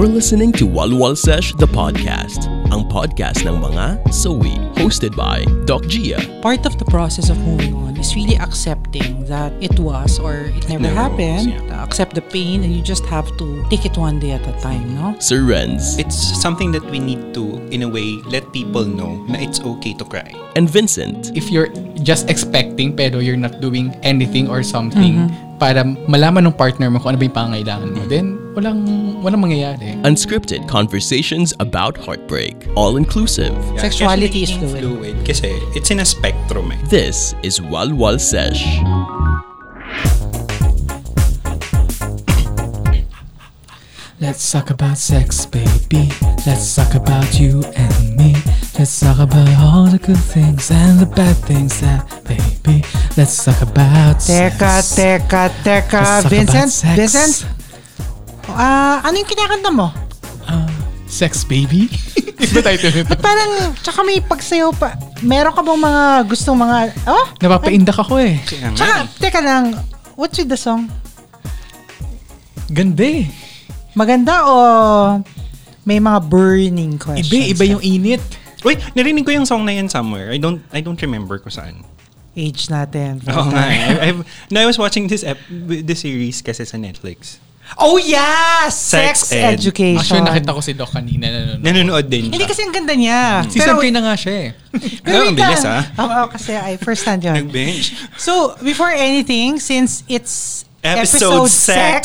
You're listening to Walwal Sesh, the podcast. Ang podcast ng mga sawi. Hosted by Doc Gia. part of the process of moving on is really accepting that it was or it never, never happened. was, Accept the pain and you just have to take it one day at a time, no? Sir Renz It's something that we need to, in a way, let people know na it's okay to cry. and Vincent. if you're just expecting pero you're not doing anything or something para malaman ng partner mo kung ano ba yung pangailangan mo, then walang, walang mangyayari. Unscripted conversations about heartbreak. All inclusive. Sexuality is fluid. fluid. Kasi it's in a spectrum eh. This is Walwal Sesh. Let's talk about sex, baby. Let's talk about you and me. Let's talk about all the good things and the bad things that, baby. Let's talk about Teka, sex. teka, teka. Let's Vincent. Vincent. Ah, ano yung kinakanta mo? Sex, baby? Iba title nito. Ba't parang, tsaka may pagsayaw pa. Meron ka bang mga gustong mga, oh? Napapaindak ako eh. Tsaka, teka lang, what's with the song? Ganda eh. Maganda o may mga burning questions? Iba, iba yung init. Wait, narinig ko yung song na yan somewhere. I don't I don't remember ko saan. Age natin. Oo nga eh. I, I've, no, I was watching this ep- this series kasi sa Netflix. Oh yes! Sex, Sex ed. education. Actually, nakita ko si Doc kanina nanonood. Nanonood din Hindi siya. kasi ang ganda niya. Season 3 na nga siya eh. pero Ah, ang wait bilis, ah. Oo, kasi I first hand yun. Nag-bench. So, before anything, since it's Episode episode, sex.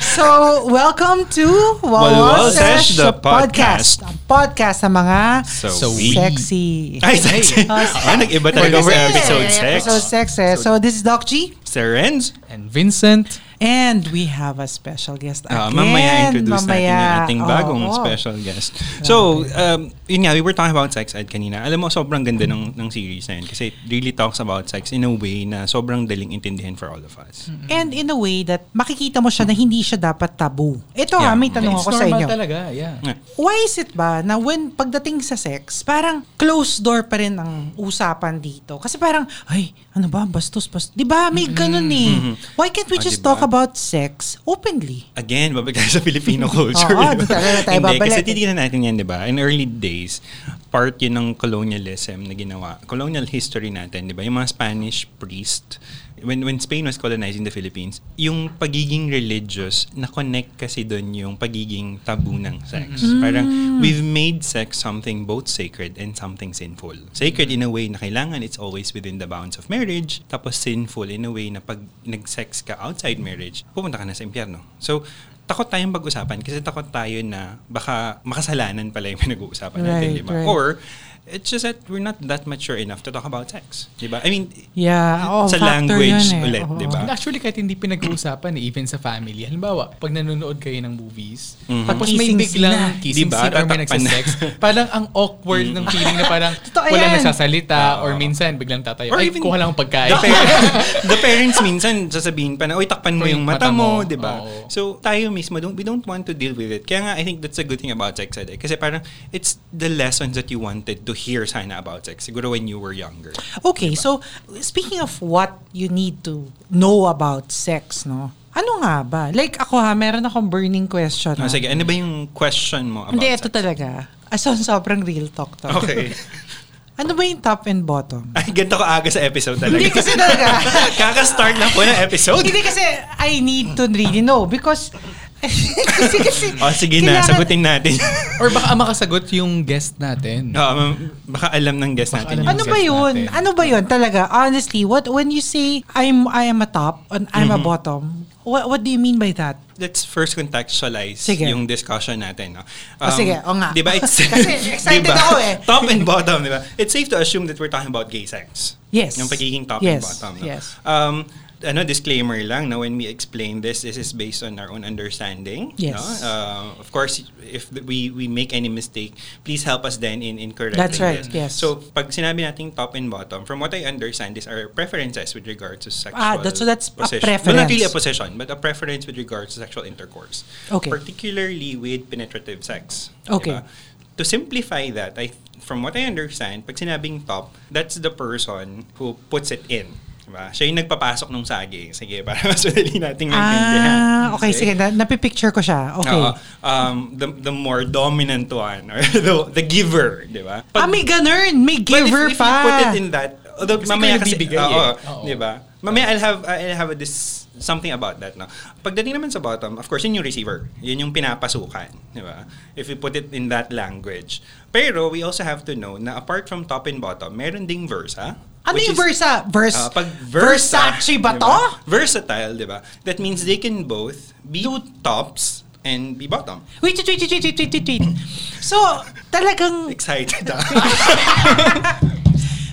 so welcome to Walwal Sesh, Sesh, the the podcast. Ang podcast sa mga So, sexy. Ay, sexy. Oh, Ah, nag-iba talaga sa episode sex. Episode sex eh. So, this is Doc G. Sir Renz. And Vincent. And we have a special guest Ah, again. mamaya introduce natin yung Mamaya. ating bagong oo. special guest. So, um, yun nga, we were talking about sex ed kanina. Alam mo, sobrang ganda ng, ng series na yun kasi it really talks about sex in a way na sobrang daling intindihin for all of us. And in a way that makikita mo siya na hindi siya dapat tabu. Ito ha, Yeah. may tanong It's ako sa normal inyo. talaga, yeah. Why is it ba na when pagdating sa sex, parang closed door pa rin ang usapan dito? Kasi parang, ay, ano ba, bastos, bastos. Di ba, may ganun eh. Why can't we Ah, just diba? talk about sex openly? Again, babalik tayo sa Filipino culture. Oo, di ba? doon talaga tayo Hindi, babalik. kasi titignan natin yan, di ba? In early days, part yun ng colonialism na ginawa. Colonial history natin, di ba? Yung mga Spanish priest, when when Spain was colonizing the Philippines, yung pagiging religious, na-connect kasi doon yung pagiging tabu ng sex. Parang, we've made sex something both sacred and something sinful. Sacred in a way na kailangan it's always within the bounds of marriage, tapos sinful in a way na pag nag-sex ka outside marriage, pupunta ka na sa impyerno. So, takot tayong pag-usapan kasi takot tayo na baka makasalanan pala yung pinag-uusapan natin, Right, di ba? right. Or, it's just that we're not that mature enough to talk about sex, di ba? I mean, Yeah, oo, sa language yun eh. ulit, Oo. di ba? And actually, kahit hindi pinag-uusapan, eh, even sa family. Halimbawa, pag nanonood kayo ng movies, Mhm. tapos may Kissing biglang kissing Diba? scene or may nagsasex, parang ang awkward ng feeling na parang yan. nagsasalita or Oo. minsan biglang tatayo. Or Ay, even- kuha lang ang pagkain. The, parents, the parents minsan sasabihin pa na, oy, takpan mo yung mata mo, mo." di ba? Oo. So, tayo mismo, don't, we don't want to deal with it. Kaya nga, I think that's a good thing about sex ed. eh. Kasi parang, it's the lessons that you wanted to hear sana about sex. Siguro when you were younger. Okay, so speaking of what you need to know about sex, no? Ano nga ba? Like ako ha, meron akong burning question. Oh, ha? sige, ano ba yung question mo about Hindi, sex? ito talaga. Ah, so, sobrang real talk to. Okay. ano ba yung top and bottom? Ay, ganito ka aga sa episode talaga. Hindi kasi talaga. Kaka-start lang po ng episode. Hindi kasi I need to really know because kasi, kasi, O, sige na, kailangan- sagutin natin. or baka makasagot yung guest natin. Oo, ma'am, baka alam ng guest Baka natin. Ano ba yun? natin. Ano ba yun talaga? Honestly, what when you say I'm I am a top and I'm Mm-hmm. a bottom, what what do you mean by that? Let's first contextualize Sige. yung discussion natin. No? O, sige, o nga. Di ba? It's, Kasi excited di ba? ako eh. Top and bottom, di ba? It's safe to assume that we're talking about gay sex. Yes. Yung pagiging top Yes, and bottom. No? yes. Um, ano, disclaimer lang na when we explain this, this is based on our own understanding. Yes. No? Uh, of course, if we we make any mistake, please help us then in, in correcting That's right, this. yes. So, pag sinabi nating top and bottom, from what I understand, is our preferences with regards to sexual Ah, that's- so that's a position. Well, not really a position, but a preference with regards to sexual intercourse. Okay. Particularly with penetrative sex. Okay. Diba? To simplify that, I from what I understand, pag sinabing top, that's the person who puts it in. Diba? Siya yung nagpapasok nung saging. Sige, para mas madali nating maintindihan. Ah, okay, sige. Na, napipicture ko siya. Okay. Oo. um, the, the more dominant one, or the, the giver, di ba? ah, may ganun. May But if- giver if, pa. you put it in that, although Kasi mamaya kasi, nagbibigay oo, eh. Oo. di ba? Mamaya I'll have, I'll have a this, something about that. No? Pagdating naman sa bottom, of course, yun yung receiver. Yun yung pinapasukan. Di ba? If you put it in that language. Pero we also have to know na apart from top and bottom, meron ding versa. Ano yung versa? Verse, Ah, pag versa, Versace ba di to? Versatile, di ba? That means they can both be tops and be bottom. Wait, wait, wait, wait, wait, wait, wait, wait. So, talagang, Excited ah.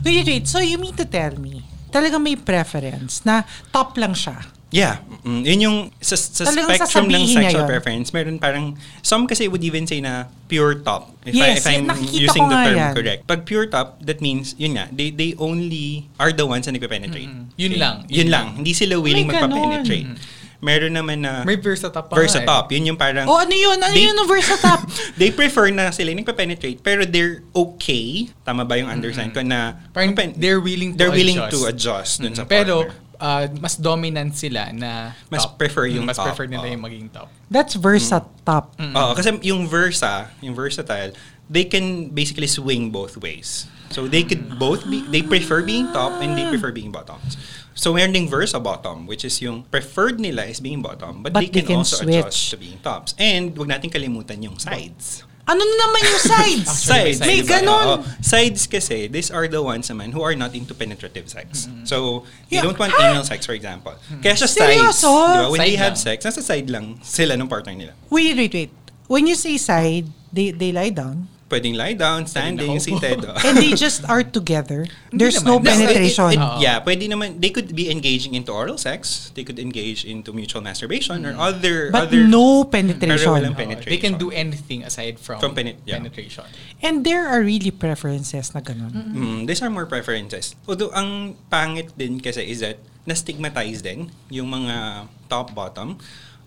wait, wait, wait. So, you mean to tell me, talagang may preference na top lang siya. Yeah. Mm, yun yung sa, sa Talagang spectrum ng sexual yun. preference, meron parang, some kasi would even say na pure top. If, I, Yes, if I'm using ko the nga term yan. correct. Pag pure top, that means, yun nga, they, they only are the ones na nagpe-penetrate. Yun lang. Yun lang. Hindi sila willing May ganon. magpa-penetrate. Meron naman na May versatop pa versa nga eh. top. Yun yung parang, O ano yun? Ano They- yun ang versa top? they prefer na sila yung nagpa-penetrate pero they're okay. Tama ba yung understand ko na Parang pen- they're willing to they're willing adjust. to adjust dun sa Pero, ah, mas dominant sila na Mas top. prefer yung Mas top, prefer nila oo. yung maging top. That's versa top. Oo, kasi yung versa, yung versatile, they can basically swing both ways. So they could both be, they prefer being top and they prefer being bottoms. So meron ding versa bottom, which is yung preferred nila is being bottom, but, But they, they can can also switch. adjust to being tops. And wag natin kalimutan yung sides. Ano na naman yung sides? Actually, Sides. May diba? ganon. Oo. Sides kasi, these are the ones naman who are not into penetrative sex. So, they Yeah. don't want anal sex, for example. Kaya siya sides. Diba? When Side they have lang. sex, nasa side lang sila ng partner nila. Wait, wait, wait. When you say side, they they lie down. Pwedeng lie down, standing, seated. oh. And they just are together. There's no naman. No, it- penetration. it- it- Oo. yeah, pwede naman. They could be engaging into oral sex. They could engage into mutual masturbation or other... But other, no Pero penetration. penetration. They can do anything aside from, From penet- yeah. penetration. And there are really preferences na ganun. Mm, these are more preferences. Although, ang pangit din kasi is that na-stigmatize din yung mga top-bottom.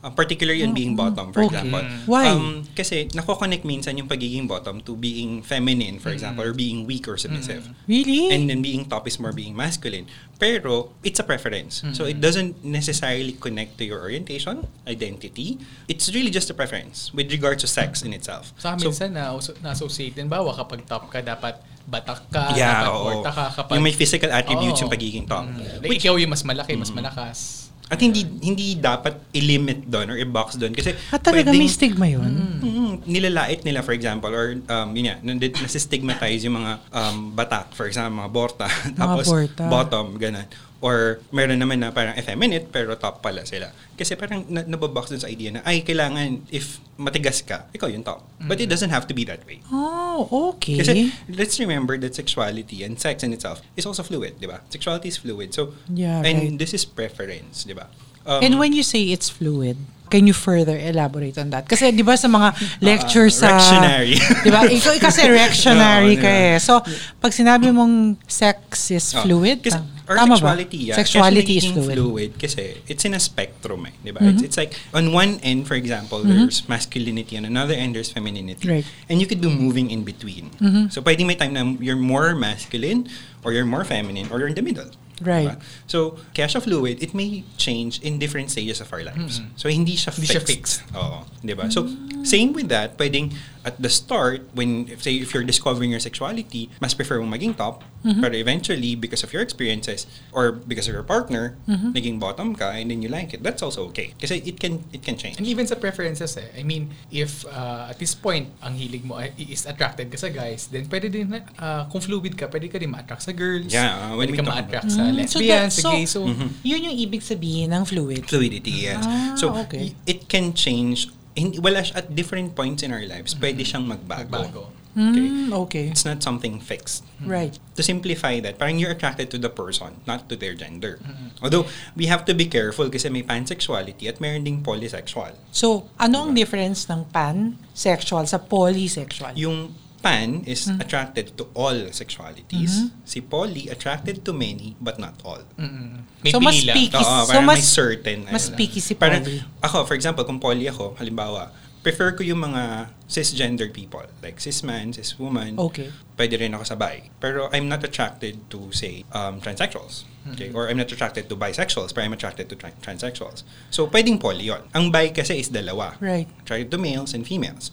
Uh, particularly in being bottom, for Okay. example. Why? Um, kasi nako-connect minsan yung pagiging bottom to being feminine, for example, or being weak or submissive. Really? And then being top is more being masculine. Pero, it's a preference. So, it doesn't necessarily connect to your orientation, identity. It's really just a preference with regard to sex in itself. Sa So, minsan na, na-associate din, bawa kapag top ka, dapat batak ka, yeah, dapat oo. ka. Kapag, Yung may physical attributes Oo. yung pagiging top. Mm. Like, ikaw yung mas malaki, mas malakas. At hindi hindi dapat i-limit doon or i-box doon kasi At Ah, talaga may pwedeng- stigma yun. Mm, nilalait nila for example or um, yun nga, nasi-stigmatize yung mga um, batak, for example, mga borta, tapos borta. bottom, ganun. Or meron naman na parang effeminate pero top pala sila. Kasi parang na, nababox dun sa idea na, ay, kailangan if matigas ka, ikaw yung top. But it doesn't have to be that way. Oh, okay. Kasi let's remember that sexuality and sex in itself is also fluid, di ba? Sexuality is fluid. So, Yeah, and right. this is preference, di ba? Um, And when you say it's fluid, can you further elaborate on that? Kasi 'di ba sa mga lectures sa rectionary. 'di ba? Ikaw kasi rectionary Oo, ka eh. So, pag sinabi mong sex is Oh, fluid, Kasi, or tama sexuality, ba? yeah. Sexuality is nagiging fluid. Kasi it's in a spectrum eh. Diba? It's, it's like, on one end, for example, there's masculinity, on another end, there's femininity. Right. And you could be moving in between. So, pwedeng may time na you're more masculine, or you're more feminine, or you're in the middle. Right. Diba? So, kaya siya fluid, it may change in different stages of our lives. So, hindi siya Hindi fixed. siya fixed. Oo. Diba? So, same with that, pwedeng at the start, when, if, say, if you're discovering your sexuality, mas prefer mo maging top, pero eventually, because of your experiences, or because of your partner, naging bottom ka, and then you like it, that's also okay. Kasi it can, it can change. And even sa preferences eh. I mean, if uh, at this point, ang hilig mo ay- is attracted ka sa guys, then pwede din, uh, kung fluid ka, pwede ka din ma-attract sa girls. Yeah, uh, when pwede we ka ma-attract sa Mm, lesbians, that- sa gays. So, yun yung ibig sabihin ng fluid. Fluidity, yes. Ah, so, okay. it can change, hindi, wala siya, at different points in our lives, pwede siyang magbago. magbago. Okay. Mm, okay. It's not something fixed. Right. to simplify that, parang you're attracted to the person, not to their gender. Although, we have to be careful kasi may pansexuality at meron ding polysexual. So, ano ang difference ng pansexual sa polysexual? Yung pan is attracted to all sexualities. Si poly, attracted to many, but not all. Mm-mm. May So, mas lang. picky. Oo, so, mas- certain. mas ano lang. picky si Parang, poly. Ako, for example, kung poly ako, halimbawa, prefer ko yung mga cisgender people. Like cis man, cis woman. Okay. Pwede rin ako sabay. Pero I'm not attracted to, say, um, transsexuals. Okay? Or I'm not attracted to bisexuals, but I'm attracted to tran- transsexuals. So, pwedeng poly yun. Ang bi kasi is dalawa. Right. Attracted to males and females.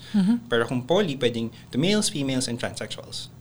Pero kung poly, pwedeng to males, females, and transsexuals.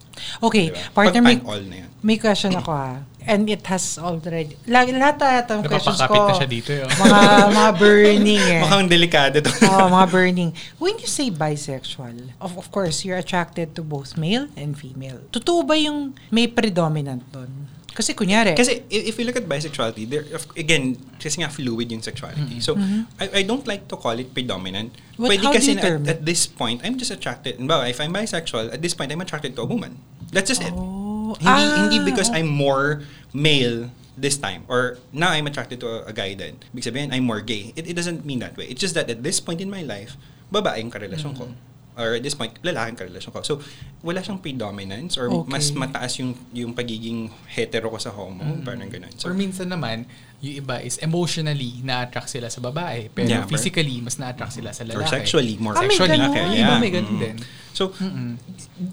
Okay, Diba? partner, may, pan-all na yan. may question ako ha. And it has already, lagi, lahat ata ng questions ko, Napapakapit na siya dito, eh. mga, mga burning eh. Mukhang delikado to. oh, mga burning. When you say bisexual, of, of course, you're attracted to both male and female. Totoo ba yung may predominant doon? Kasi kunyari, Kasi if you look at bisexuality, there again, kasi nga fluid yung sexuality. So, I, I don't like to call it predominant. But Pwede how do kasi you na term at, it? at this point, I'm just attracted. Ba, if I'm bisexual, at this point, I'm attracted to a woman. That's just it. Oh, Hindi, ah, hindi because I'm more male this time or now I'm attracted to a, a guy then. Ibig sabihin, I'm more gay. It, it doesn't mean that way. It's just that at this point in my life, babae yung karelasyon ko. Mm-hmm. Or at this point, lalaki yung karelasyon ko. So, wala siyang predominance or Okay. mas mataas yung yung pagiging hetero ko sa homo. Mm-hmm. Parang ganun. So, Or minsan naman, yung iba is emotionally na-attract sila sa babae. Pero Yeah, physically, mas na-attract sila sa lalaki. or sexually, more Ah, may sexually. ganun. lalaki. Yung iba may ganun Mm. din. So,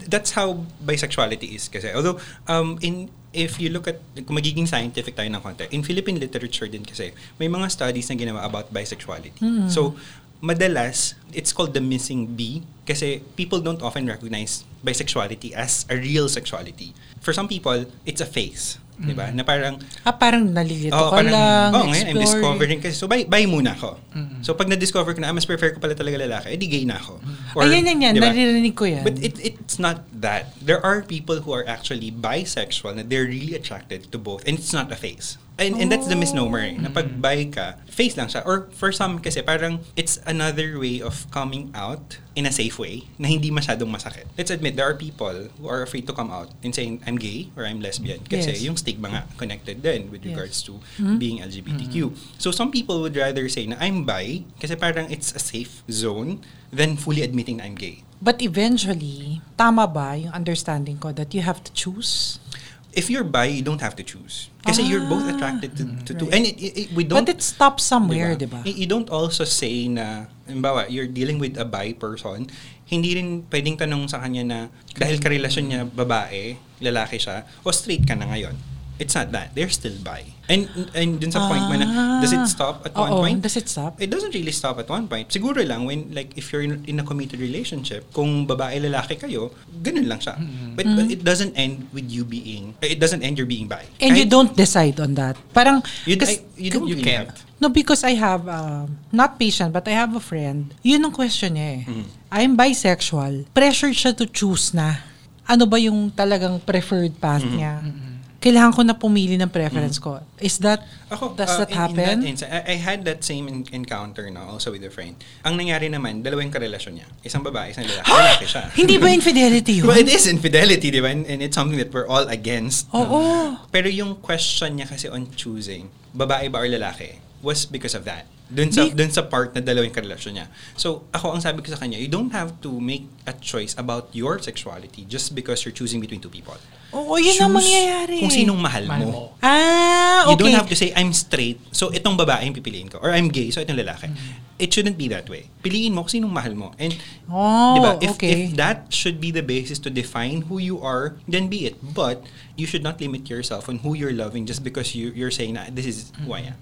that's how bisexuality is kasi. Although, um, in if you look at, kung magiging scientific tayo ng konti, in Philippine literature din kasi, may mga studies na ginawa about bisexuality. So, madalas, it's called the missing B kasi people don't often recognize bisexuality as a real sexuality. For some people, it's a phase. Di ba? Na parang, ah, parang nalilito Oo, ka parang, lang, oh, ngayon, I'm exploring. discovering kasi. So, buy, buy muna ako. So, pag na-discover ko na, ah, mas prefer ko pala talaga lalaki, edi gay na ako. Ayan, yan, yan. di ba? Naririnig ko yan. But it, it's not that. There are people who are actually bisexual na they're really attracted to both. And it's not a phase. And, and that's the misnomer eh, na pag bi ka, face lang siya. Or for some kasi parang it's another way of coming out in a safe way na hindi masyadong masakit. Let's admit, there are people who are afraid to come out and saying, I'm gay or I'm lesbian. Kasi Yes. yung stigma nga connected din with Yes. regards to being LGBTQ. So some people would rather say na I'm bi kasi parang it's a safe zone than fully admitting na I'm gay. But eventually, tama ba yung understanding ko that you have to choose? If you're bi, you don't have to choose. Kasi you're both attracted to, to two. And it, it, it- we don't... But it stops somewhere, di ba? Y- You don't also say na, halimbawa, you're dealing with a bi person, hindi rin pwedeng tanong sa kanya na dahil karelasyon niya babae, lalaki siya, o straight ka na ngayon. It's not that. They're still bi. And and dun sa point mo na, does it stop at one Ah. Oo, point? does it stop? It doesn't really stop at one point. Siguro lang when like if you're in, in a committed relationship, kung babae lalaki kayo, ganun lang siya. But, but it doesn't end with you being it doesn't end your being bi. And you Kahit- don't decide on that. Parang, you, I- you don't you really can't. have. No, because I have, um, not patient, but I have a friend. Yun ang question niya eh. Mm-hmm. I'm bisexual. Pressured siya to choose na. Ano ba yung talagang preferred path Mm-hmm. niya? Kailangan ko na pumili ng preference ko. Is that, Ako, does uh, that in- happen? In, that instance, I, I had that same en- encounter no, also with a friend. Ang nangyari naman, dalawa yung karelasyon niya. Isang babae, isang lalaki. lalaki siya. Hindi ba infidelity yun? Well, it is infidelity, di ba? And, and it's something that we're all against. Oo. Pero yung question niya kasi on choosing, babae ba or lalaki, was because of that. Dun sa, dun sa part na dalawa yung karelasyon niya. So, ako ang sabi ko sa kanya, you don't have to make a choice about your sexuality just because you're choosing between two people. Oo, yun ang Choose mangyayari. Kung sinong mahal, Mahal mo. mo. Ah, You okay. don't have to say, I'm straight, so itong babae yung pipiliin ko. Or I'm gay, so itong lalaki. Mm-hmm. It shouldn't be that way. Piliin mo kung sinong mahal mo. And, Oh, di ba, if, okay. if that should be the basis to define who you are, then be it. But, you should not limit yourself on who you're loving just because you, you're saying na, this is who I am.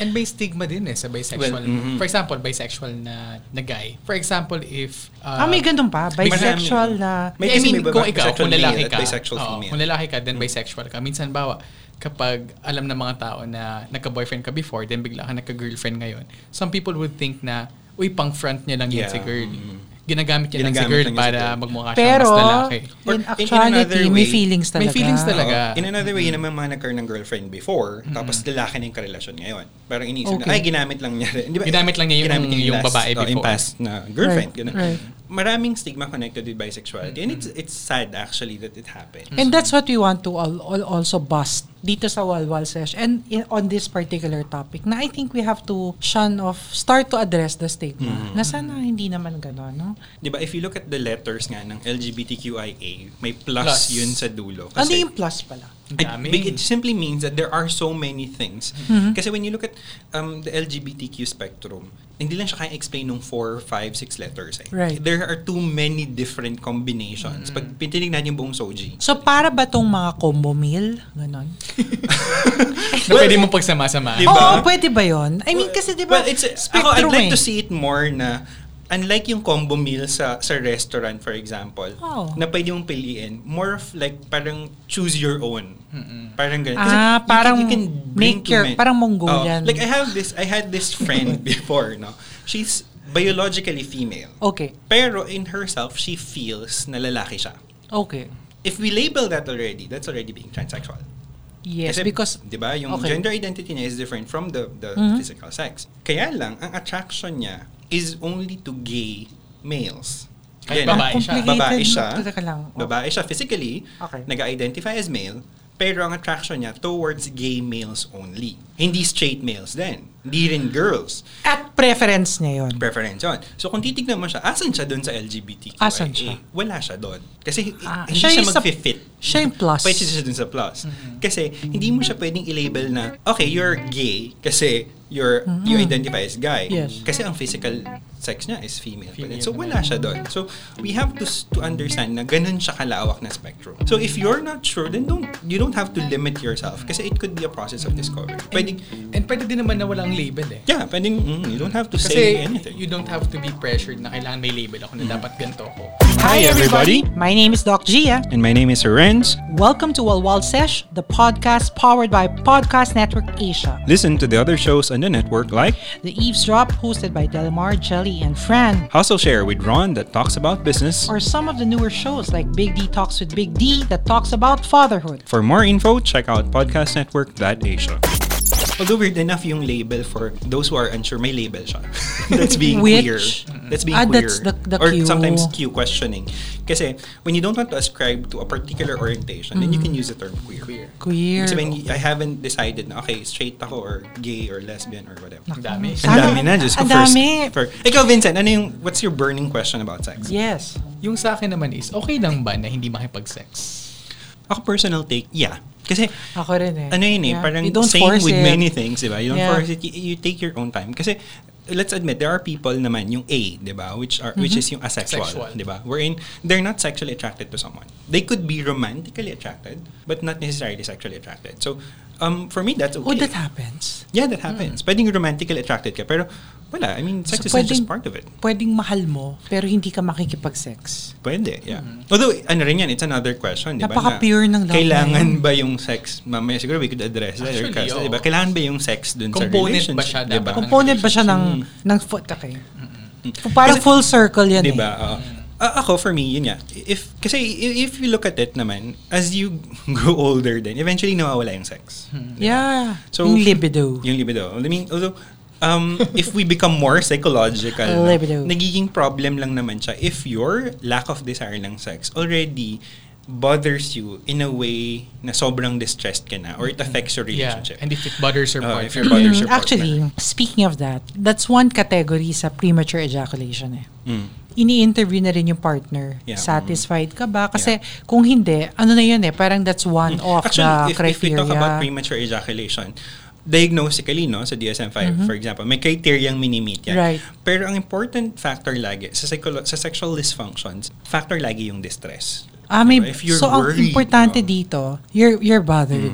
And may stigma din eh sa bisexual. Well, mhm. For example, bisexual na, na guy. For example, if... uh, ah, may ganun pa. Bisexual Marami. na... May I kasi mean, may kung babae, ikaw, bisexual kung lalaki ka, bisexual. Mm. kung lalaki ka, then bisexual ka. Minsan, bawa, kapag alam ng mga tao na nagka-boyfriend ka before, then bigla ka nagka-girlfriend ngayon, some people would think na, uy, pang front niya lang Yeah. si girl. Ginagamit niya lang si Ginagamit girl lang si para girl. magmukha siyang Pero, mas lalaki. in Or in- in actuality, another may way, feelings talaga. may feelings talaga. Oo. In another way, yun naman mga nagkaroon ng girlfriend before, tapos lalaki na yung karelasyon ngayon. Parang iniisip Okay. na, ay, ginamit lang niya. rin. Di ba? Ginamit lang niya yung- Ginamit niya yung last- babae oh, Yung before. past na girlfriend. Right, ganun. right. Maraming stigma connected with bisexuality. And it's it's sad actually that it happened. And that's what we want to all, all also bust dito sa Walwal Sesh and in, on this particular topic na I think we have to shun off, start to address the stigma. Mm-hmm. Na sana hindi naman gano'n, no? Di ba, if you look at the letters nga ng LGBTQIA, may plus, Plus. yun sa dulo. Ano yung plus pala? It, it simply means that there are so many things. Mm-hmm. Kasi when you look at um, the LGBTQ spectrum, hindi lang siya kaya explain ng 4, 5, 6 letters. Eh. Right. There are too many different combinations. Pag pitinig natin yung buong Soji, So, para ba tong mga combo meal? Ganon? Na pwede mong pagsama-sama. Diba? Oo, pwede ba yun? I mean, kasi di ba, Well, it's, ako, I'd like eh. to see it more na unlike yung combo meal sa sa restaurant for example Oh. na pwede mong piliin more of like parang choose your own parang ganun Ah, parang you can, you can bring make your- men- parang Mongolian. Oh, like I have this I had this friend before no she's biologically female Okay. pero in herself she feels na lalaki siya Okay. if we label that already that's already being transsexual Yes, kasi, because, 'di ba, yung Okay. gender identity niya is different from the the Mhm. physical sex. Kaya lang ang attraction niya is only to gay males. Kahit Again, babae siya. Babae siya. Lang. Babae siya physically, Okay. nag-identify as male, pero ang attraction niya towards gay males only. Hindi straight males din. Hindi rin girls. At preference niya yun. Preference yun. So kung titignan mo siya, asan siya doon sa LGBTQIA? Asan siya? Wala siya doon. Kasi Ah, hindi siya siya, mag-fit. Siya yung plus. Pwede siya dun sa plus. Kasi hindi mo siya pwedeng i-label na, okay, you're gay kasi you're, you identify as guy. Yes. Kasi ang physical sex niya is female. Female So wala siya doon. So we have to to understand na ganun siya kalawak na spectrum. So if you're not sure, then don't you don't have to limit yourself kasi it could be a process of discovery. Pwede, And pwede din naman na walang label eh. yeah, pwedeng, mm, you don't have to Kasi say anything. you don't have to be pressured na kailangan may label ako na dapat ganito ako. Hi, everybody. My name is Doc Gia. And my name is Renz. Welcome to Walwal Sesh, the podcast powered by Podcast Network Asia. Listen to the other shows on the network like The Eavesdrop, hosted by Delamar, Jelly, and Fran. Hustle Share with Ron that talks about business. Or some of the newer shows like Big D Talks with Big D that talks about fatherhood. For more info, check out podcastnetwork.asia. Although weird enough yung label for those who are unsure, may label siya. That's being Which? queer. That's being Ah, queer. that's the- the or Q. sometimes Q questioning. Kasi when you don't want to ascribe to a particular orientation, then you can use the term queer. Queer. Queer. So when I haven't decided na, okay, straight ako or gay or lesbian or whatever. Ang dami. Ang dami na, ko, ang dami. first. Ikaw, Vincent, ano yung, what's your burning question about sex? Yes. Yung sa akin naman is, okay lang ba na hindi makipag-sex? Ako personal take, yeah. Kasi Ako rin eh. ano yun eh, Yeah. parang You don't same force with it. many things, di ba? You don't Yeah. force it, you, you take your own time. Kasi, let's admit, there are people naman, yung A, di ba? Which, are, which is yung asexual, Sexual. di ba? Wherein, they're not sexually attracted to someone. They could be romantically attracted, but not necessarily sexually attracted. So, um, for me, that's okay. Oh, that happens. Yeah, that happens. Pwedeng romantically attracted ka, pero wala. I mean, sex So, is not just pwedeng- part of it. Pwedeng mahal mo, pero hindi ka makikipag-sex. Pwede, yeah. Although, ano rin yan, it's another question, di ba? Napaka-pure ng love Kailangan na ba yung sex, mamaya siguro we could address that, Actually, Actually, oo. di ba? Kailangan ba yung sex dun sa Component relationship? ba siya di ba? dapat? Component ba siya ng, ng foot? Okay. Parang Kasi- full circle yan Di eh. ba? Oo. Ah, ako, for me, yun nga. If, kasi i- if you look at it naman, as you grow older then, eventually nawawala yung sex. Yeah. So, yung libido. Yung libido. I mean, although, um, if we become more psychological, no, nagiging problem lang naman siya if your lack of desire ng sex already bothers you in a way na sobrang distressed ka na or it affects your Yeah. relationship. And if it bothers your Oh, partner. if your bothers Mm, your partner. actually, speaking of that, that's one category sa premature ejaculation eh. Mm. Ini-interview na rin yung partner. Yeah. Satisfied ka ba? Kasi kung hindi, ano na yun eh, parang that's one of Mm. Actually, the if, if we criteria. talk about premature ejaculation, diagnostically, no, sa DSM-5, for example, may criteria ang mini-meet yan. Mm-hmm. Right. Pero ang important factor lagi, sa, psycholo- sa sexual dysfunctions, factor lagi yung distress. ah, may, Diba? If you're so, ang worried, importante no? dito, you're, you're bothered.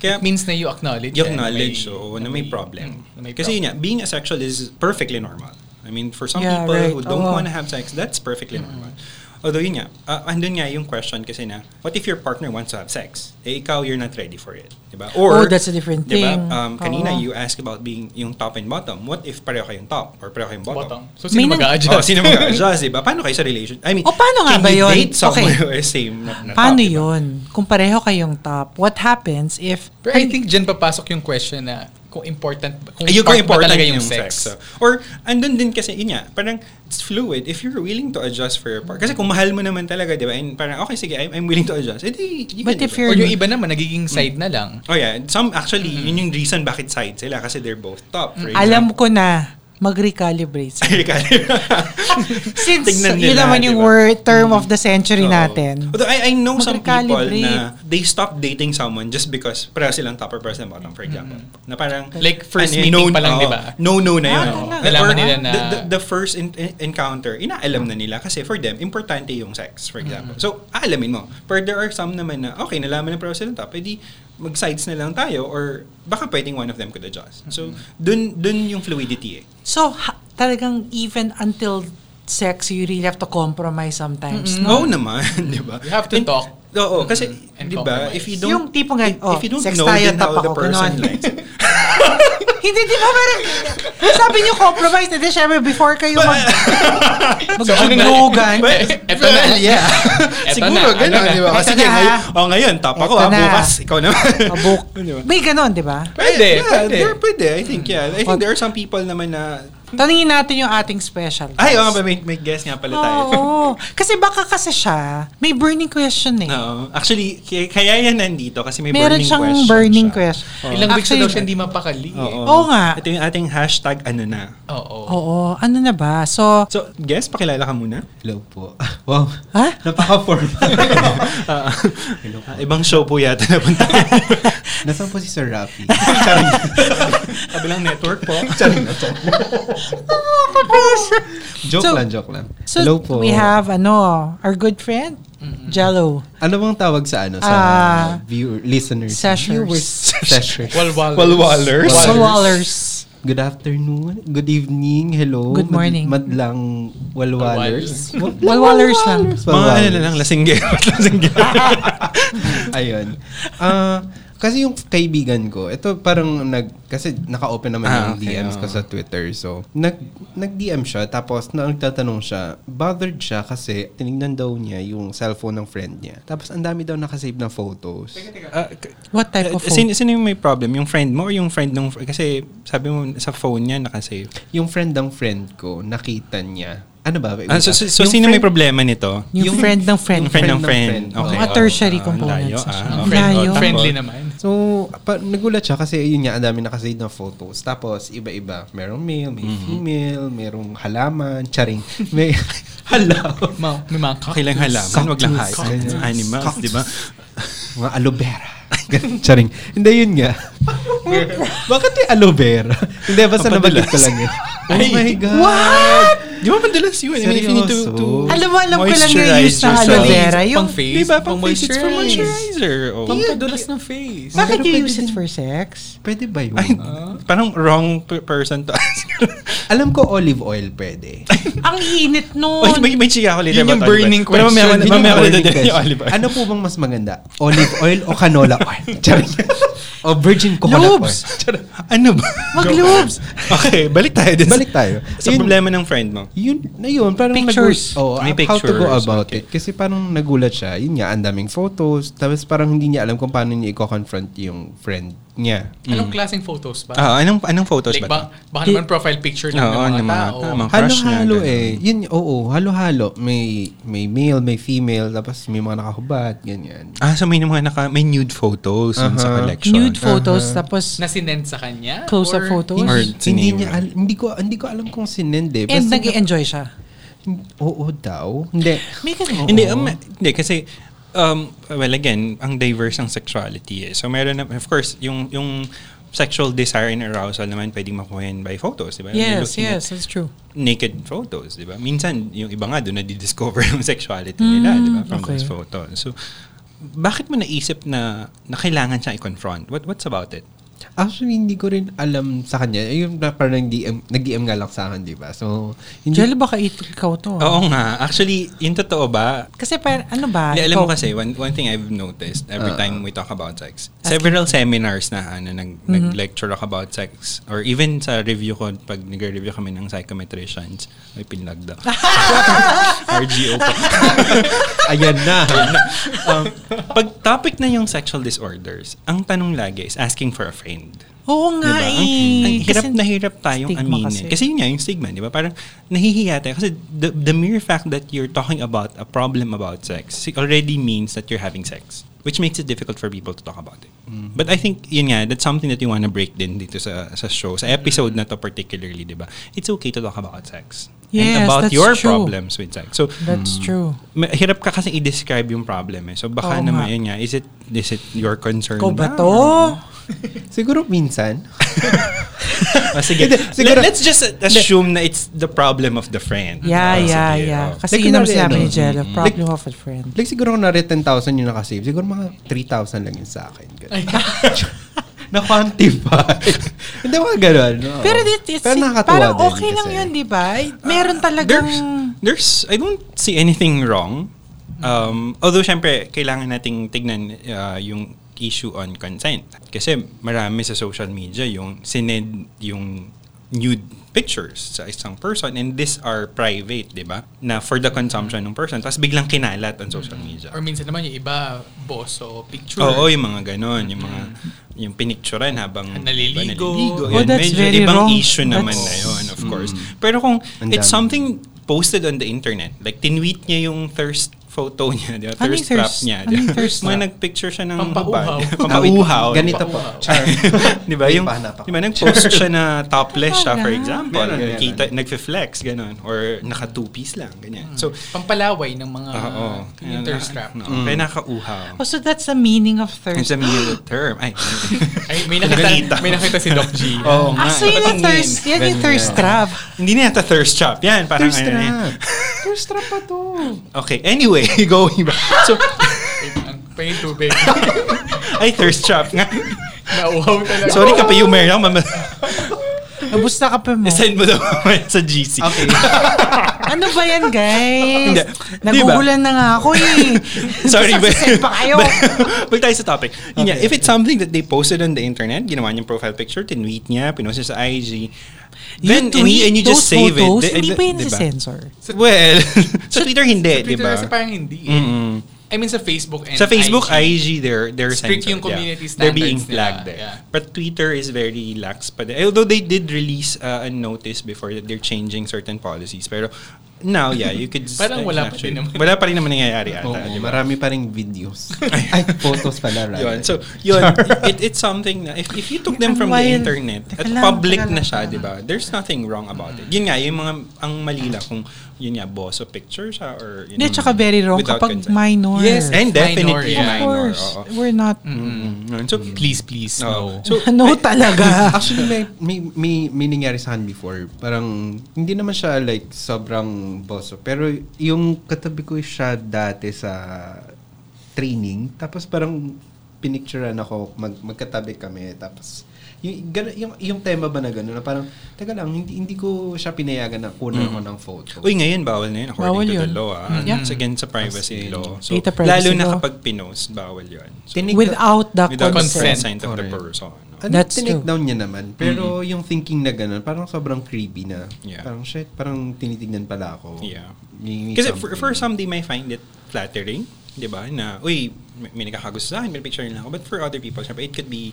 Kaya, It means na you acknowledge. you acknowledge may- so, na may problem. Na may Kasi problem. yun nga, being asexual is perfectly normal. I mean, for some Yeah, people right. who don't Oo. want to have sex, that's perfectly normal. Although yun nga, uh, andun nga yung question kasi na, what if your partner wants to have sex? Eh, ikaw, you're not ready for it. Diba? Oh, that's a different diba, thing. Um, kanina, Oo. you asked about being yung top and bottom. What if pareho kayong top or pareho kayong bottom? Bottom. So, sino mag-a-adjust? Oh, sino mag-adjust, diba? Paano kayo sa relation? I mean, O, paano nga can ba you yun? date someone Okay. who is same na, na Paano top, diba? yun? Kung pareho kayong top, what happens if... Pero I think dyan papasok yung question na kung important, kung Ayun part kung ba important talaga yung yung sex. sex. So, or, andun din kasi, yun nga, parang it's fluid. If you're willing to adjust for your partner. Kasi kung mahal mo naman talaga, di ba? And parang, okay, sige, I'm, I'm willing to adjust. Eh, di, you But can if you're- Or yung iba naman, nagiging side na lang. Oh yeah, some actually, yun yung reason bakit side sila. Kasi they're both top. For Alam example. ko na, mag-recalibrate. Since Tignan yun nila, naman yung di ba? word, term of the century Oo. natin. Although I, I know some people na they stop dating someone just because pareho silang top or silang bottom, for example. Na parang... Like, first ano, meeting pa lang, oo, di ba? No-no na yun. Ah, Oo. talaga? Nalaman nila na- The, the, the first in- in- encounter, inaalam na nila kasi for them, importante yung sex, for example. So, aalamin mo. But there are some naman na, okay, nalaman na pareho silang top, edi mag-sides na lang tayo or baka pwedeng one of them could adjust. So, dun, dun yung fluidity eh. So, ha- talagang even until sex, you really have to compromise sometimes, Oo no? naman, di ba? You have to And- talk. Oo, kasi, And di ba, if you don't, Yung tipong gan- oh, if you don't sex know tayo, din how the ako, person ganon. likes it. Hindi, di ba? Parang, sabi niyo compromise, hindi, syempre, before kayo mag, magjujugan. Well, Eto na. yeah. Siguro, ano gano'n, di ba? Kasi ngayon, ha? oh, ngayon, top ako, na. bukas, ikaw naman. Mabuk. Di ba? May ganon, di ba? Pwede, pwede. pwede. I think, yeah. I think there are some people naman na... Tanungin natin yung ating special. Ay, oo, nga ba, may, may guess nga pala tayo. Oo. Kasi baka kasi siya, may burning question eh. Oo. Actually, kaya, kaya yan nandito kasi may Meron burning siyang question burning siya. question. Ilang weeks na daw siya hindi mapakali. eh. Oo. Oo nga. Ito yung ating hashtag ano na. Oo. Oo. Ano na ba? So, So, guess, pakilala ka muna. Hello po. Wow. ha? Napaka-formal. Ah, ah, ibang show po yata napunta. Nasaan po si Sir Rafi? Kabilang network po. Charing na to. Joke So- lang, joke lang. So, Hello po. we have, ano, our good friend, Jello. Ano bang tawag sa ano? Sa Ah, viewer, listeners? Seshers. Viewers. Seshers. Walwalers. Walwalers. Walwalers. Good afternoon. Good evening. Hello. Good morning. Mad- madlang walwalers. Walwalers lang. Mga ano na lang, lasingge. lasingge. Ayun. Ah, kasi yung kaibigan ko, ito parang nag kasi naka-open naman Ah, yung okay, DMs ko oo. sa Twitter. So, nag nag-DM siya tapos na nagtatanong siya, bothered siya kasi tinignan daw niya yung cellphone ng friend niya. Tapos ang dami daw nakasave na photos. Ah, k- What type of uh, phone? sino, sino yung may problem? Yung friend mo or yung friend nung... Kasi sabi mo sa phone niya nakasave. Yung friend ng friend ko, nakita niya. Ano ba? Ah, so, so, so Yung sino may friend- problema nito? Yung, friend ng friend. Yung friend ng ng friend. friend. Okay. Mga oh, tertiary ah, components layo, ah, okay. layo. Oh, Friendly naman. So, pa, nagulat siya kasi yun nga, ang dami nakasave na photos. Tapos, iba-iba. Merong male, may Mm-hmm. female, merong halaman, charing. May halaman. Ma- may mga Okay lang halaman, wag lang. Cactus. Animals, di ba? Mga aloe vera. Charing. Hindi, yun nga. Bakit yung aloe vera? Hindi, basta Ang nabanggit ko lang yun. Oh Ay, my God! What? Di ba madalas yun? I mean, if you need to, to Alam mo, alam ko lang yung use ng aloe vera. Yung, Pang face. Di ba? Pang pang face, it's for moisturize. moisturizer. Oh. Pampadulas ng face. bakit Pero you use it for sex? Pwede ba yun? Ay, parang wrong per- person to ask. Alam ko olive oil pwede. Ang init nun. Oy, may, may chika ako later Yun yung burning oil. Pero mamaya, question. Yun yung question. olive oil. Ano po bang mas maganda? Olive oil o canola oil? Charing. o virgin coconut Lubes. oil? Ano ba? Mag-lubes. okay, balik tayo din. Balik tayo. Sa Yun- problema ng friend mo. Yun, na yun, parang Pictures. Nagul- oh, May how to go about okay. it. Kasi parang nagulat siya. Yun nga, ang daming photos. Tapos parang hindi niya alam kung paano niya i-confront yung friend niya. Anong klaseng photos ba? Ah, anong anong photos like, ba? ba, baka naman profile picture lang Oo, ng ng mga mga tao. tao. Mga crush niya, Halo-halo eh. Yun, oo, halo-halo. May, may male, may female, tapos may mga nakahubad, ganyan. Ah, so may mga naka, may nude photos dun sa collection. Nude photos, tapos Na sinend sa kanya? close-up photos. Or hindi niya, al- hindi ko, hindi ko alam kung sinend eh. And Basta- nag enjoy siya. Oo daw. Hindi. May ganun. Hindi, um, hindi kasi um, well again, ang diverse ang sexuality eh. So meron na, of course, yung yung sexual desire and arousal naman pwedeng makuha yan by photos, di ba? Yes, yes, that's true. naked photos, di ba? Minsan, yung iba nga doon na-discover yung sexuality nila, di ba? From okay. those photos. So, bakit mo naisip na, na kailangan siya i-confront? What, what's about it? Actually, hindi ko rin alam sa kanya. Yung na parang DM, nag-DM nga lang sa akin, di ba? So, hindi, Jelly, baka ikaw to. ah. Oo nga. Actually, yung totoo ba, Kasi par, ano ba? Hindi, alam mo kasi, one, one thing I've noticed every Ah. time we talk about sex, several seminars na ano, nag, nag-lecture ako about sex, or even sa review ko, pag nag-review kami ng psychometricians, may pinlag daw. RGO pa. ayan na. um, pag topic na yung sexual disorders, ang tanong lagi is asking for a friend. Oo nga Diba? Ang, eh. ang hirap Kasi na hirap tayong aminin. kasi. Kasi. yun nga, yung stigma, di ba? Parang nahihiya tayo. Kasi the, the mere fact that you're talking about a problem about sex already means that you're having sex. Which makes it difficult for people to talk about it. Mm-hmm. But I think, yun nga, that's something that you wanna break din dito sa, sa show. Sa episode na to particularly, di ba? It's okay to talk about sex. Yes, and about that's your true. problems with sex. So, That's true. ma- hirap ka kasi i-describe yung problem eh. So baka Oo naman nga. yun nga, is it is it your concern Ikaw ba ba? to? Siguro minsan. Ah, sige. Siguro- Let, us just assume na it's the problem of the friend. Yeah, Ah, yeah, sige, yeah. oh. Kasi Like, yun ang sinabi ni ano, Jello, mm. problem of a friend. Like siguro kung nari 10,000 yung nakasave, siguro mga 3,000 lang yun sa akin. Na-quantify. Hindi mga ganun. oo. Pero it, it's, Pero parang okay lang kasi. yun, di ba? Meron talagang... There's, there's, I don't see anything wrong. Um, although, syempre, kailangan nating tignan uh, yung issue on consent. Kasi marami sa social media yung sined yung nude pictures sa isang person and these are private, di ba? Na for the consumption ng person. Tapos biglang kinalat on social media. Or minsan naman yung iba, boso, picture. Oo, yung mga ganon. Yung mga yung pinicturean habang Naliligo. naliligo. Oh, Yun, that's medyo very ibang wrong. issue naman That's- na yun, of course. Pero kung it's something posted on the internet, like tinweet niya yung thirst photo niya, di ba? Ano yung thirst trap thirst- niya. ano di ba? thirst May trap? nagpicture siya ng Pampauhaw. Pampauhaw. Ganito po. Char. di ba? Yung, di ba, nag-post siya na topless siya, for example. Meron. Kita, nagfe-flex, gano'n. Or naka two-piece lang, ganyan. So, Pampalaway ng mga oo. yung thirst trap. No, Kaya nakauhaw. Oh, so that's the meaning of thirst. It's a meal term. Ay, Ay, may nakita, may nakita si Doc G. Oo nga. Ah, so yun yung thirst, yan yung thirst trap. Hindi na yata thirst trap. Yan, parang Thirst ano trap. Thirst trap pa to. Okay, anyway, going back. So, Ang pangin tubig. ay, thirst trap nga. Nauhaw talaga. Sorry ka pa yung meron. Mama, Nabusta ka pa mo. send mo mamaya sa GC. Okay. Ano ba yan, guys? Nagugulan na nga ako eh. Sorry, but, Sasasend pa kayo. but tayo sa topic. Yun nga, if it's something that they posted on the internet, ginawa niyang profile picture, tinweet niya, pinost niya sa IG, then, and, you, and you just save photos, it. Hindi di- ba yun diba? sensor? Well, sa Twitter hindi, Sa di Twitter ba? kasi parang hindi. eh. Mm-mm. I mean, sa Facebook and Sa Facebook, IG. IG, they're they're Strict censored, yung community yeah. They're being standards nila, flagged there. yeah. But Twitter is very lax pa din. Although they did release uh, a notice before that they're changing certain policies. Pero now, yeah, you could... Parang wala pa din naman. Wala pa rin naman nangyayari ata. Oo, di ba? marami pa ring videos. Ay, photos pala. rather. Yun. So, yun, it, it's something na, if, if you took them from the internet, at public na siya, di ba? There's nothing wrong about it. Yun nga, yung mga, ang mali lang kung, yun nga, boso picture siya, or, you Hindi, know, tsaka very wrong without kapag consent. minor. Yes, And Minor, definitely yeah. Of minor. course. oo. We're not... Mm, yun. So, Please, please, Oo. no. So, no talaga. Actually, may, may, may, may nangyari sa akin before. Parang, hindi naman siya like sobrang boso. Pero yung katabi ko siya dati sa training. Tapos parang pinicturean ako, mag, magkatabi kami. Tapos, yung, gano- yung, yung tema ba na gano'n, na parang, teka lang, hindi, hindi ko siya pinayagan na kunan ako ng photo. Uy, ngayon, bawal na yun according Bawal to the yun. law. Ah. Yeah. It's against sa privacy As law. So, Data privacy lalo na law. kapag pinost, bawal yun. So, Tinig- Without the without consent. consent of the person. No? Ano, That's tinake true. down niya naman. Pero yung thinking na gano'n, parang sobrang creepy na. Yeah. Parang, shit, parang tinitignan pala ako. Yeah. May- may Kasi for, for some, they might find it flattering. Di ba? Na, uy, may, may nakakagusto sa akin, may picture nila ako. But for other people, syempre, it could be,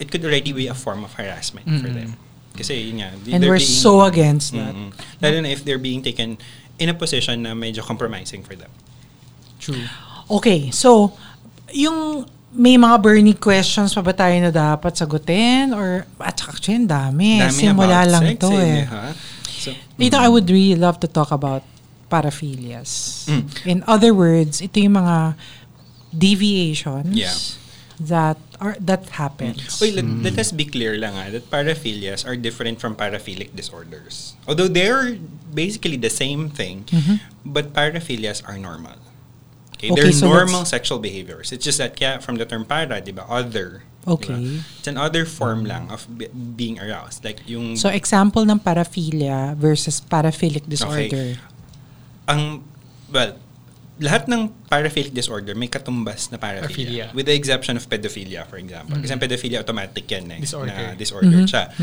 it could already be a form of harassment for them. Kasi yun nga. And they're we're being- so against that. Mm-mm. Lalo na if they're being taken in a position na medyo compromising for them. True. Okay, so, yung may mga burning questions pa ba tayo na dapat sagutin? Or, at saka actually, ang dami. Dami Simula lang sex, to eh. ha? So, Dito, I would really love to talk about paraphilias. Mm. In other words, ito yung mga deviations Yeah. that are that happens. Wait, let, let us be clear lang ah, that paraphilias are different from paraphilic disorders. Although they're basically the same thing, but paraphilias are normal. Okay, Okay, they're so normal sexual behaviors. It's just that kaya from the term para, di ba, other. Okay. It's an other form lang of be- being aroused. Like yung So, example ng paraphilia versus paraphilic disorder. ang well, lahat ng paraphilic disorder may katumbas na paraphilia. Paraphilia. With the exception of pedophilia, for example. Kasi ang pedophilia automatic yan eh. Disorder. Na disorder siya.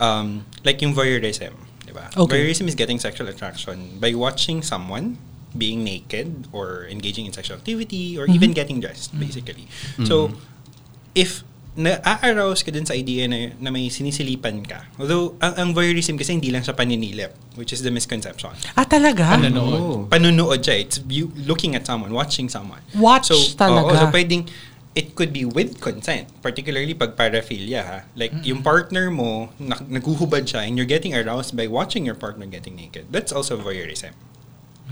Um, like yung voyeurism. Diba? Okay. Voyeurism is getting sexual attraction by watching someone being naked or engaging in sexual activity or even getting dressed, basically. So, if na-arouse ka dun sa idea na, na may sinisilipan ka. Although, ang, ang voyeurism kasi hindi lang siya paninilip, which is the misconception Ah, talaga? Panonood. Oh. panunood siya. It's you looking at someone, watching someone. Watch so, talaga. oo, so pwedeng, it could be with consent. Particularly pag paraphilia, ha? Like, yung partner mo, nag- naguhubad siya and you're getting aroused by watching your partner getting naked. That's also voyeurism.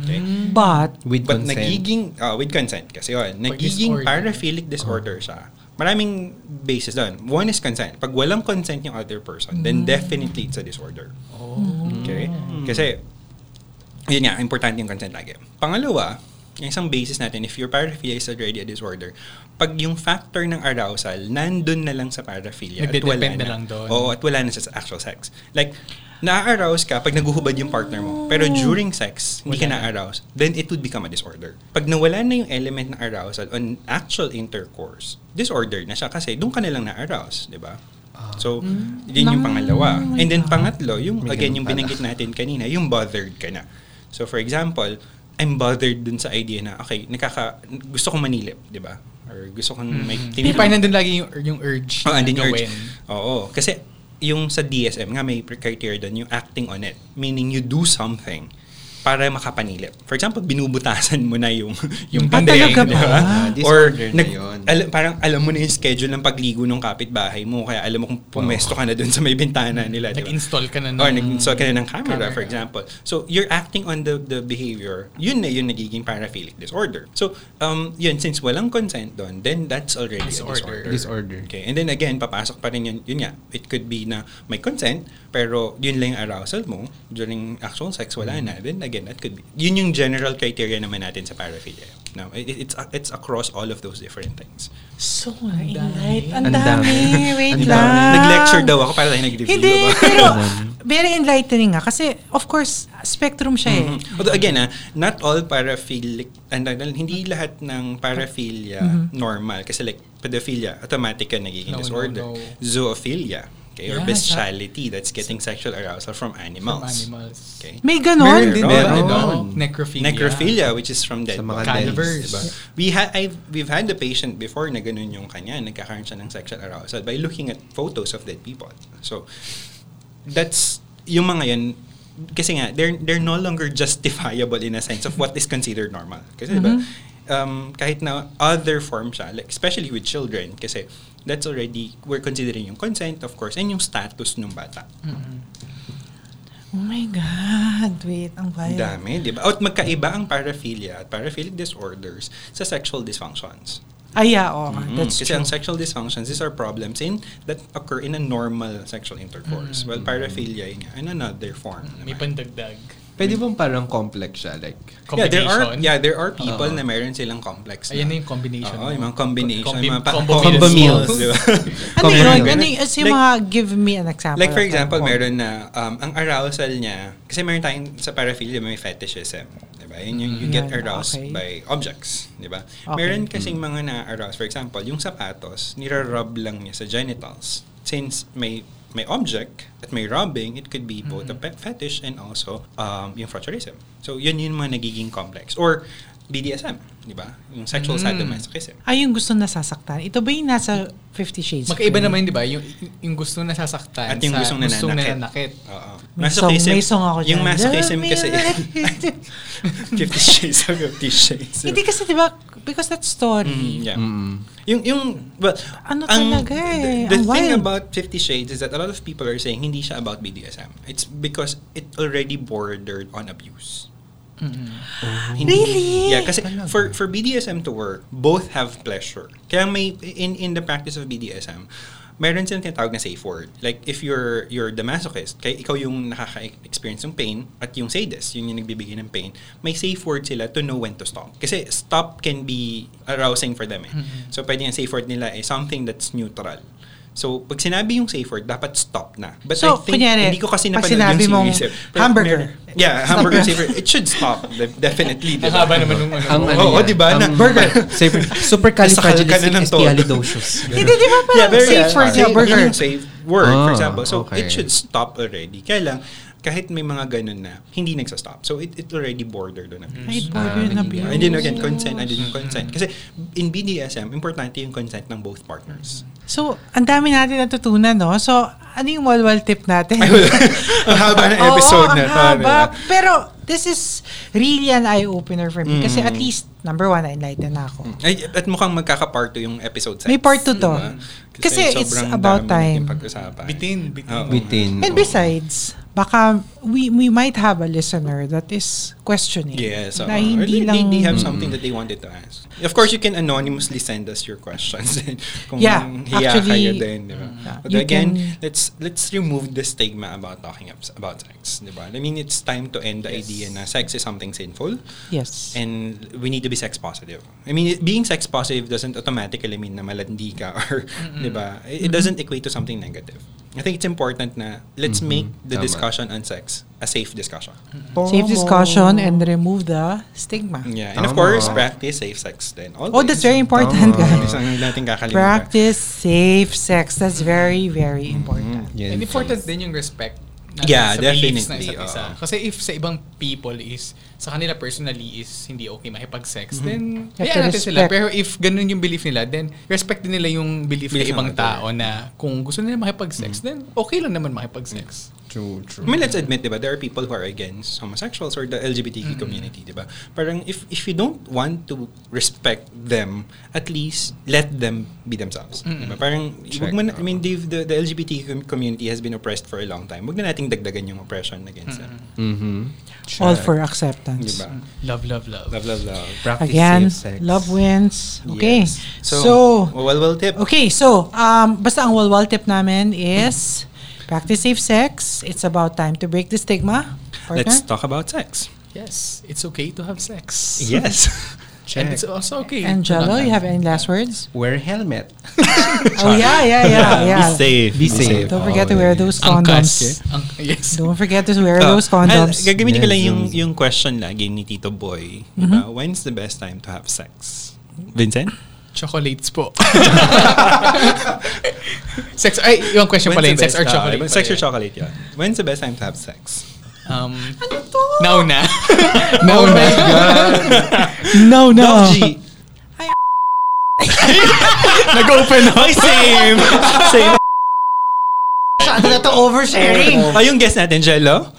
Okay? But, With But consent. nagiging, ah, with consent kasi yun, nagiging disorder. paraphilic disorder siya maraming basis doon. One is consent. Pag walang consent yung other person, then definitely it's a disorder. Okay? Kasi, yun nga, importante yung consent lagi. Pangalawa, yung isang basis natin, if your paraphilia is already a disorder, pag yung factor ng arousal, nandun na lang sa paraphilia. at wala Nagdedepende na. lang doon. Oo, at wala na sa actual sex. Like, na-arouse ka pag naguhubad yung partner mo. Pero during sex, hindi ka Wala na-arouse, then it would become a disorder. Pag nawala na yung element ng arousal on actual intercourse, disorder na siya kasi doon ka na lang na-arouse, di ba? So, yun yung pangalawa. And then pangatlo, yung May again, yung binanggit natin kanina, yung bothered ka na. So, for example, I'm bothered dun sa idea na, okay, nakaka, gusto kong manilip, di ba? Or gusto kong may Hindi pa nandun lagi yung, yung urge Oh, na andin yung urge. Oo. Kasi yung sa DSM nga may criteria doon, yung acting on it. Meaning you do something para makapanilip. For example, binubutasan mo na yung yung Ah, bandeng, talaga di ba? ba? Ah, Or na nag, yun. al- parang alam mo na yung schedule ng pagligo ng kapitbahay mo kaya alam mo kung pumesto ka na doon sa may bintana nila, di ba? Nag-install ka na ng... Or nag-install ka na ng camera, camera. for example. So, you're acting on the the behavior. Yun na yung nagiging paraphilic disorder. So, um, yun, since walang consent doon, then that's already Disorder. a disorder. Disorder. Okay. And then again, papasok pa rin yun, yun nga, it could be na may consent, pero yun lang yung arousal mo during actual sex, wala na. Then again, that could be, yun yung general criteria naman natin sa paraphilia. No, it, it's it's across all of those different things. So, enlight. Ang Ang dami. Wait Ang lang. Nag-lecture daw ako para tayo nag-review. Hindi, ba? pero very enlightening nga. Kasi, of course, spectrum siya eh. Mhm. Although again, ah, not all paraphilic, and, and, hindi lahat ng paraphilia normal. Kasi like, pedophilia, automatic ka nagiging No, no, disorder. no. Zoophilia, okay, or Yeah, bestiality, that's getting sexual arousal from From animals. animals. Okay. May ganon. Meron din Meron. ano? Meron. Necrophilia. Necrophilia, which is from dead Sa mga Cadavers. diba? We had I've we've had the patient before na ganun yung kanya, nagkakaroon siya ng sexual arousal by looking at photos of dead people. So that's yung mga yan kasi nga they're they're no longer justifiable in a sense of what is considered normal. Kasi diba, um, kahit na other form siya, like especially with children kasi that's already we're considering yung consent of course and yung status ng bata. Oh my God. Wait, ang Ang wild. dami, di ba? At magkaiba ang paraphilia at paraphilic disorders sa sexual dysfunctions. Ay, yeah, oo. Mm, That's Kasi true. ang sexual dysfunctions, these are problems in that occur in a normal sexual intercourse. Well, paraphilia yun in another form. May naman. pandagdag. Pwede bang parang complex siya? Like, Yeah, there are yeah, there are people Oo. na meron silang complex. Ayan na yung combination Oo, yung mga combination. Combi- yung mga pa- combo Combo meals. di ba? Ano yun? yun. Ano yung, as yung mga, give me an example. Like for example, meron na um, ang arousal niya, kasi meron tayong sa paraphilia may fetishism, 'di ba? Yun yung you get Yan, aroused okay. by objects, 'di ba? Okay. Meron kasing mga na-arouse, for example, yung sapatos, nira-rub lang niya sa genitals. Since may may object at may rubbing, it could be both a pet fetish and also um, yung frotteurism. So, yun yung mga nagiging complex. Or BDSM, di ba? Yung sexual Mm. sadomasochism. Ay, yung gusto nasasaktan. Ito ba yung nasa Fifty Shades? Magkaiba Grey? naman, di ba? Yung, yung gusto nasasaktan At yung sa gustong nananakit. Oo. May song, may song ako Yung dyan. masochism Love me kasi. Fifty Shades of Fifty Shades. Hindi kasi, di ba, because that story, Mm, yeah. mm Yung, yung, well, Ano talaga eh, The, the ang thing wild. about Fifty Shades is that a lot of people are saying hindi siya about BDSM. It's because it already bordered on abuse. Hindi- Really? Yeah, kasi for for BDSM to work, both have pleasure. Kaya may in in the practice of BDSM, meron silang tinatawag na safe word. Like if you're you're the masochist, kaya ikaw yung nakaka-experience ng pain at yung sadist, yun yung nagbibigay ng pain, may safe word sila to know when to stop. Kasi stop can be arousing for them eh. So pwede yung safe word nila eh something that's neutral. So, pag sinabi yung safe word, dapat stop na. But So, I think, kunyari, hindi ko kasi napanood sinabi yung mong series. eh. hamburger. yeah, hamburger safe word. It should stop. de- Definitely. Ang diba? haba naman nung ano. Ang ano Oo, niya, di ba? ang Na- burger. Ng todo. supercalifragilisticexpialidocious. Hindi, di ba parang very- safe word niya, safe- burger? yun yung safe word, for Ah, example. So, okay. it should stop already. Kaya lang, kahit may mga ganun na, hindi nagsa-stop. So, it, it already bordered on Ay, abuse. border Ah, na abuse. And then again, consent, and then consent. Kasi in BDSM, importante yung consent ng both partners. So, ang dami natin natutunan, no? So, ano yung walwal tip natin? Ang haba ng Oo, episode ang na to. haba. diba? Pero, this is really an eye-opener for me. Kasi Mm. at least, number one, na-enlighten na ako. Ay, at mukhang magkakaparto yung episode 6. May part two to. Kasi it's sobrang about time. Bitin, bitin. Oo. Bitin. And oo. besides, baka we we might have a listener that is questioning. Yes. na uh, or hindi they, lang... they have something that they wanted to ask. Of course, you can anonymously send us your questions. Kung Yeah, actually, kayo din, di ba? yeah, But you again, can- let's let's remove the stigma about talking ab- about sex, di ba? I mean, it's time to end the idea na sex is something sinful Yes. and we need to be sex positive. I mean, it- being sex positive doesn't automatically mean na malandi ka or, di ba? It, it doesn't equate to something negative. I think it's important na let's make the Tama. discussion on sex a safe discussion. Safe discussion and remove the stigma. Yeah, and of Tama. course, practice safe sex then. Always. Oh, that's very important, Tama. guys. Isang natin kakalimutan. Practice safe sex. That's very, very important. Yan. And important din yung respect natin Yeah, sa beliefs ng definitely, isa't isa. Kasi if sa ibang people is, sa kanila personally is hindi okay makipag-sex, then You have hayaan natin sila. respect. Pero if ganun yung belief nila, then respect din nila yung belief ng Belief ng ibang tao na kung gusto nila makipag-sex, then okay lang naman makipag-sex. True, true. I mean, let's admit, diba, there are people who are against homosexuals or the LGBTQ community, diba? Parang if, if you don't want to respect them, at least let them be themselves. Diba? Parang, mo na, I mean, they've- the, the LGBTQ com- community has been oppressed for a long time. Huwag na nating dagdagan yung oppression against them. Mm-hmm. All for acceptance. Diba? Love, love, love. Love, love, love. Practice Again, safe sex. love wins. Okay. Yes. So, well, well tip. okay, so, um, basta ang walwal tip namin is practice safe sex. It's about time to break the stigma. Partner? Let's talk about sex. Yes, it's okay to have sex. Yes. And it's also okay. Jello, you have any last words? Wear helmet. Oh, yeah, yeah, yeah, yeah. Be safe. Be safe. Don't forget to wear those condoms. Ang, yes. Don't forget to wear Oh, those condoms. ah, gagamitin ko lang Yes, yung, yes. yung question lagi ni Tito Boy. Diba? When's the best time to have sex? Vincent? Chocolates po. sex, ay, yung question pala When's the sex or chocolate. sex pala or yun. chocolate, yeah. When's the best time to have sex? Um, Ano to? now na. now na. No, no. Doc G. Nag-open up. Ay, same! same. Masyado na to oversharing. Oh, yung guest natin, Jello?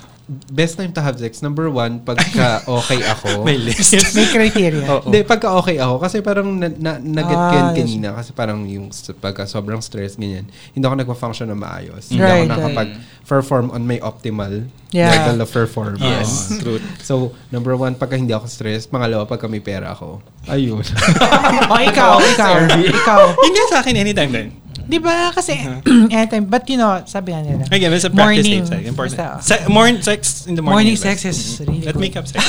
Best time to have sex. Number one, pagka okay ako. May list. May criteria. Hindi, pagka okay ako. Kasi parang na, na, nag-get ko yun Ah, yes. kanina. Kasi parang yung pagka sobrang stress, ganyan. Hindi ako nagpa-function na maayos. Right, hindi ako nakapag-perform on my optimal Yeah. level of performance. Yes. Truth. So, number one, pagka hindi ako stress. Pangalawa, pagka may pera ako. Ayun. oh, ikaw, ikaw, ikaw. Yun nga sa akin anytime din. Di ba? Kasi, anytime. But you know, sabi nga nila. Again, it's a practice morning. Important. basta- Se- morning sex in the morning. Morning sex is really Let good. make up sex.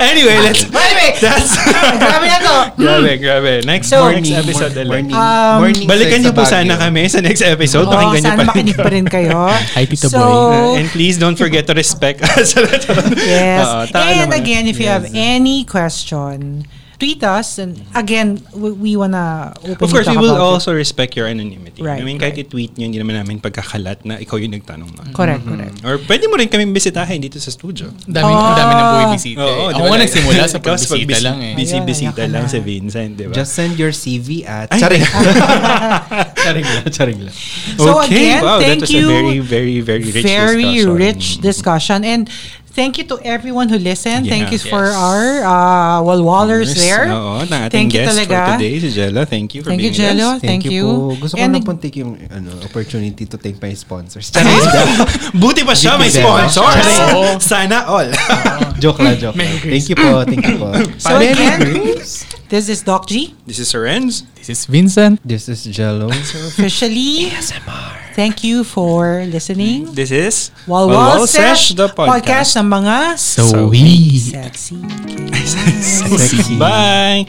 anyway, let's... Anyway, That's... grabe na to. grabe, grabe. Next, So- next episode. Morning, Um, morning Balikan niyo po sa sana kami sa next episode. Oh, Pakinggan niyo sana pa rin. makinig pa rin kayo. Hi, Tito so, Uh, and please don't forget to respect us. Yes. Ta- and naman. again, if you have any question, tweet us. And again, we, we wanna open Of course, we will about it. also respect your anonymity. Right, I mean, kahit right. i-tweet nyo, hindi naman namin pagkakalat na ikaw yung nagtanong. na. Correct, correct. Or pwede mo rin kami bisitahin dito sa studio. Dami, ang dami ng buhay bisita. Oo, eh. di Ako ba? nga nagsimula sa pagbisita pagbisi- lang eh. Busy Ayun, bisita ayoko lang na. si Vincent, di ba? Just send your CV at... Charing. charing lang, charing lang. So Okay, again, wow, thank that was you. a very, very, very rich very discussion. rich discussion. And thank you to everyone who listened. Thank you Yeah. for Yes. our uh, walwalers Yes, there. Oo, na Thank you talaga. for today, si Jello. Thank you for Thank you, being with Jello. us. Thank you. po. Gusto ko And lang nag- pong take yung ano, opportunity to thank my sponsors. Buti pa siya, may Thank you, sponsor. Oo. Sana all. joke lang, joke lang. Thank you po, thank you po. So again, this is Doc G. This is Sorenz. This is Vincent. This is Jello. Officially, thank you for listening. This is Walwal Sesh, Sesh, the podcast. podcast ng mga So we. sexy. Sexy. Bye.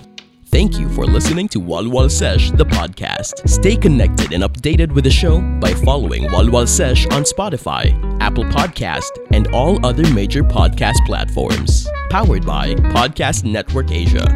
Thank you for listening to Walwal Sesh, the podcast. Stay connected and updated with the show by following Walwal Sesh on Spotify, Apple Podcast, and all other major podcast platforms. Powered by Podcast Network Asia.